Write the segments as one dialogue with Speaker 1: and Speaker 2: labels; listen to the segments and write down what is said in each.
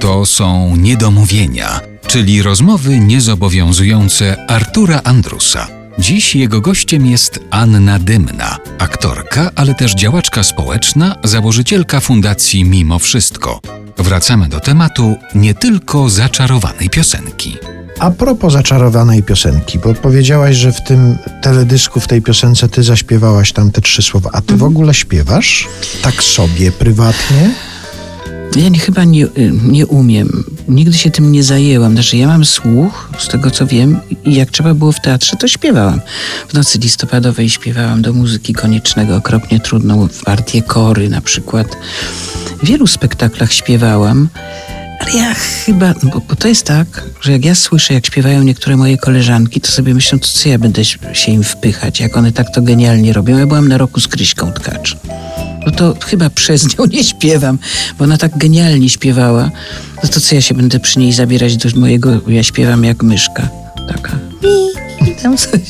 Speaker 1: To są niedomówienia, czyli rozmowy niezobowiązujące Artura Andrusa. Dziś jego gościem jest Anna Dymna, aktorka, ale też działaczka społeczna, założycielka fundacji Mimo Wszystko. Wracamy do tematu nie tylko zaczarowanej piosenki.
Speaker 2: A propos zaczarowanej piosenki, bo powiedziałaś, że w tym teledysku, w tej piosence ty zaśpiewałaś tam te trzy słowa. A ty w ogóle śpiewasz? Tak sobie, prywatnie?
Speaker 3: Ja nie, chyba nie, y, nie umiem. Nigdy się tym nie zajęłam. Znaczy, ja mam słuch, z tego co wiem, i jak trzeba było w teatrze, to śpiewałam. W nocy listopadowej śpiewałam do muzyki koniecznego, okropnie trudną, w partię kory na przykład. W wielu spektaklach śpiewałam. Ale ja chyba, no bo, bo to jest tak, że jak ja słyszę, jak śpiewają niektóre moje koleżanki, to sobie myślę, to co ja będę się im wpychać, jak one tak to genialnie robią. Ja byłam na roku z Kryśką Tkacz. No to chyba przez nią nie śpiewam, bo ona tak genialnie śpiewała. No to co ja się będę przy niej zabierać do mojego, ja śpiewam jak myszka. Taka. I tam coś.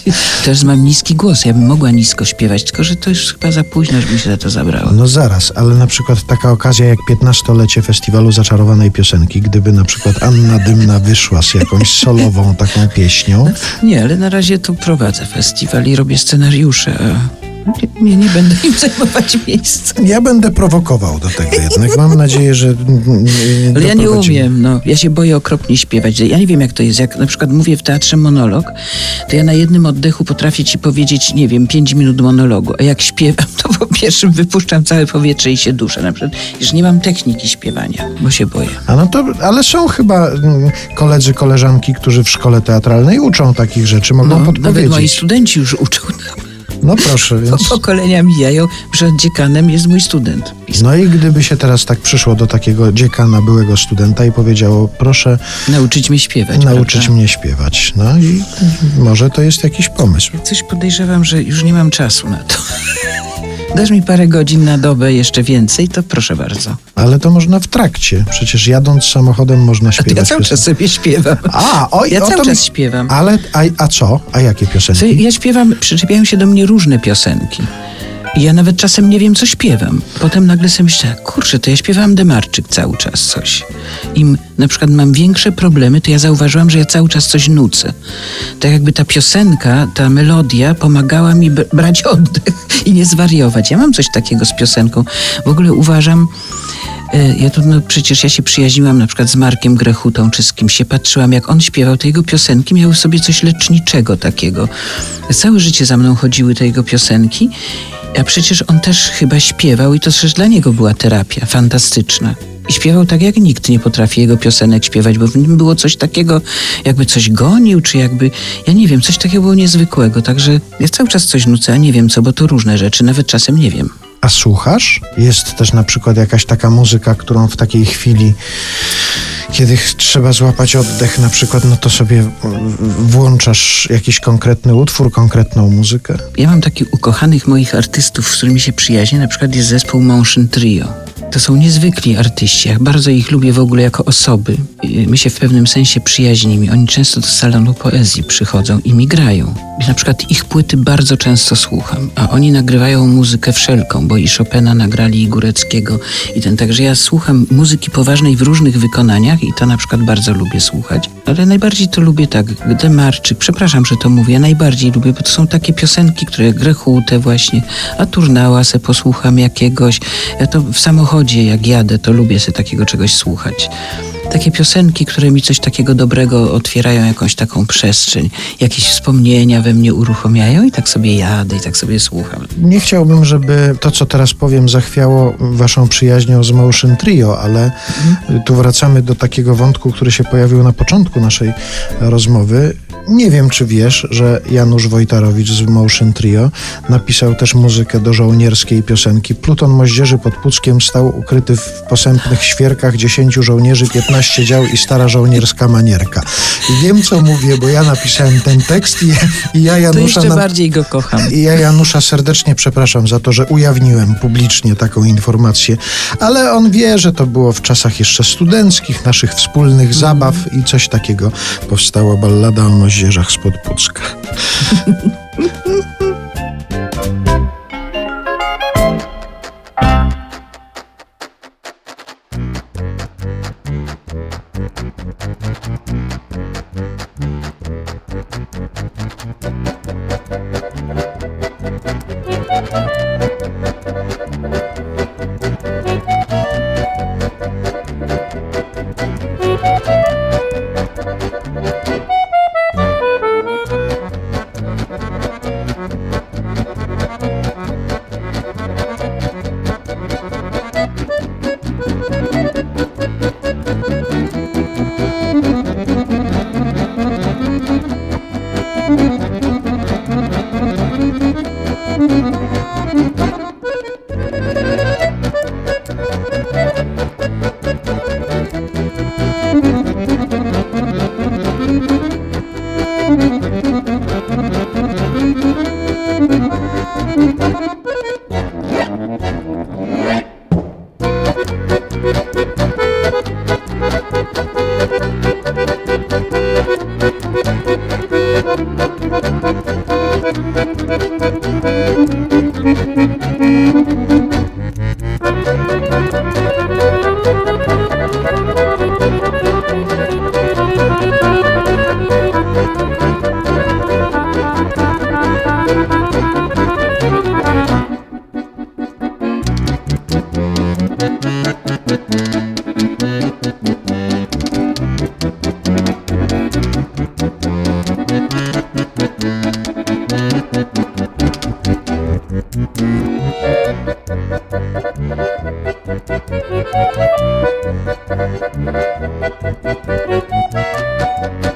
Speaker 3: Też mam niski głos, ja bym mogła nisko śpiewać, tylko że to już chyba za późno, żeby mi się za to zabrało.
Speaker 2: No zaraz, ale na przykład taka okazja jak 15-lecie festiwalu zaczarowanej piosenki, gdyby na przykład Anna Dymna wyszła z jakąś solową taką pieśnią.
Speaker 3: Nie, ale na razie tu prowadzę festiwal i robię scenariusze, a nie, nie będę im zajmować miejsca.
Speaker 2: Ja będę prowokował do tego jednak. Mam nadzieję, że.
Speaker 3: Ale ja nie umiem, no. Ja się boję okropnie śpiewać. Ja nie wiem, jak to jest. Jak na przykład mówię w teatrze monolog, to ja na jednym oddechu potrafię ci powiedzieć, nie wiem, pięć minut monologu. A jak śpiewam, to po pierwszym wypuszczam całe powietrze i się duszę. Na przykład, już nie mam techniki śpiewania, bo się boję.
Speaker 2: A no to, ale są chyba mm, koledzy, koleżanki, którzy w szkole teatralnej uczą takich rzeczy, mogą no, podpowiedzieć.
Speaker 3: Nawet moi studenci już uczą.
Speaker 2: No proszę, więc...
Speaker 3: Pokolenia mijają, przed dziekanem jest mój student.
Speaker 2: No i gdyby się teraz tak przyszło do takiego dziekana, byłego studenta i powiedziało, proszę...
Speaker 3: Nauczyć mnie śpiewać,
Speaker 2: Nauczyć
Speaker 3: prawda?
Speaker 2: mnie śpiewać. No i może to jest jakiś pomysł.
Speaker 3: Coś podejrzewam, że już nie mam czasu na to. Dasz mi parę godzin na dobę, jeszcze więcej, to proszę bardzo.
Speaker 2: Ale to można w trakcie. Przecież jadąc samochodem można śpiewać.
Speaker 3: A ja cały czas sobie śpiewam.
Speaker 2: A, oj,
Speaker 3: ja cały czas
Speaker 2: mi...
Speaker 3: śpiewam.
Speaker 2: Ale, a, a co? A jakie piosenki?
Speaker 3: Ja śpiewam, przyczepiają się do mnie różne piosenki. Ja nawet czasem nie wiem, co śpiewam. Potem nagle sobie myślę, kurczę, to ja śpiewałam Demarczyk cały czas coś. Im na przykład mam większe problemy, to ja zauważyłam, że ja cały czas coś nucę. Tak jakby ta piosenka, ta melodia pomagała mi brać oddech i nie zwariować. Ja mam coś takiego z piosenką. W ogóle uważam, ja tu, no przecież ja się przyjaźniłam na przykład z Markiem Grechutą, czy z kimś się patrzyłam, jak on śpiewał, te jego piosenki miały w sobie coś leczniczego takiego. Całe życie za mną chodziły te jego piosenki, a przecież on też chyba śpiewał i to też dla niego była terapia fantastyczna. I śpiewał tak, jak nikt nie potrafi jego piosenek śpiewać, bo w nim było coś takiego, jakby coś gonił, czy jakby, ja nie wiem, coś takiego było niezwykłego. Także ja cały czas coś nucę, a nie wiem co, bo to różne rzeczy, nawet czasem nie wiem.
Speaker 2: A słuchasz? Jest też na przykład jakaś taka muzyka, którą w takiej chwili, kiedy trzeba złapać oddech, na przykład, no to sobie włączasz jakiś konkretny utwór, konkretną muzykę?
Speaker 3: Ja mam takich ukochanych moich artystów, z którymi się przyjaźnię. Na przykład jest zespół Motion Trio. To są niezwykli artyści. Ja bardzo ich lubię w ogóle jako osoby. My się w pewnym sensie przyjaźnimy. Oni często do salonu poezji przychodzą i mi grają. Na przykład ich płyty bardzo często słucham, a oni nagrywają muzykę wszelką, bo i Chopina nagrali, i Góreckiego, i ten. Także ja słucham muzyki poważnej w różnych wykonaniach i to na przykład bardzo lubię słuchać. Ale najbardziej to lubię tak, Demarczyk, przepraszam, że to mówię, najbardziej lubię, bo to są takie piosenki, które Grechutę właśnie, a Turnała se posłucham jakiegoś. Ja to w samochodzie, jak jadę, to lubię sobie takiego czegoś słuchać takie piosenki, które mi coś takiego dobrego otwierają, jakąś taką przestrzeń, jakieś wspomnienia we mnie uruchamiają i tak sobie jadę i tak sobie słucham.
Speaker 2: Nie chciałbym, żeby to, co teraz powiem, zachwiało waszą przyjaźnią z Motion Trio, ale mhm. tu wracamy do takiego wątku, który się pojawił na początku naszej rozmowy. Nie wiem, czy wiesz, że Janusz Wojtarowicz z Motion Trio napisał też muzykę do żołnierskiej piosenki. Pluton moździerzy pod Puckiem stał ukryty w posępnych świerkach dziesięciu żołnierzy, 15 dział i stara żołnierska manierka. I wiem, co mówię, bo ja napisałem ten tekst i, i ja
Speaker 3: To
Speaker 2: Janusza...
Speaker 3: jeszcze
Speaker 2: na-
Speaker 3: bardziej go kocham.
Speaker 2: i ja Janusza serdecznie przepraszam za to, że ujawniłem publicznie taką informację, ale on wie, że to było w czasach jeszcze studenckich, naszych wspólnych zabaw i coś takiego powstała ballada o moździerzach spod Pucka. Thank Thank you.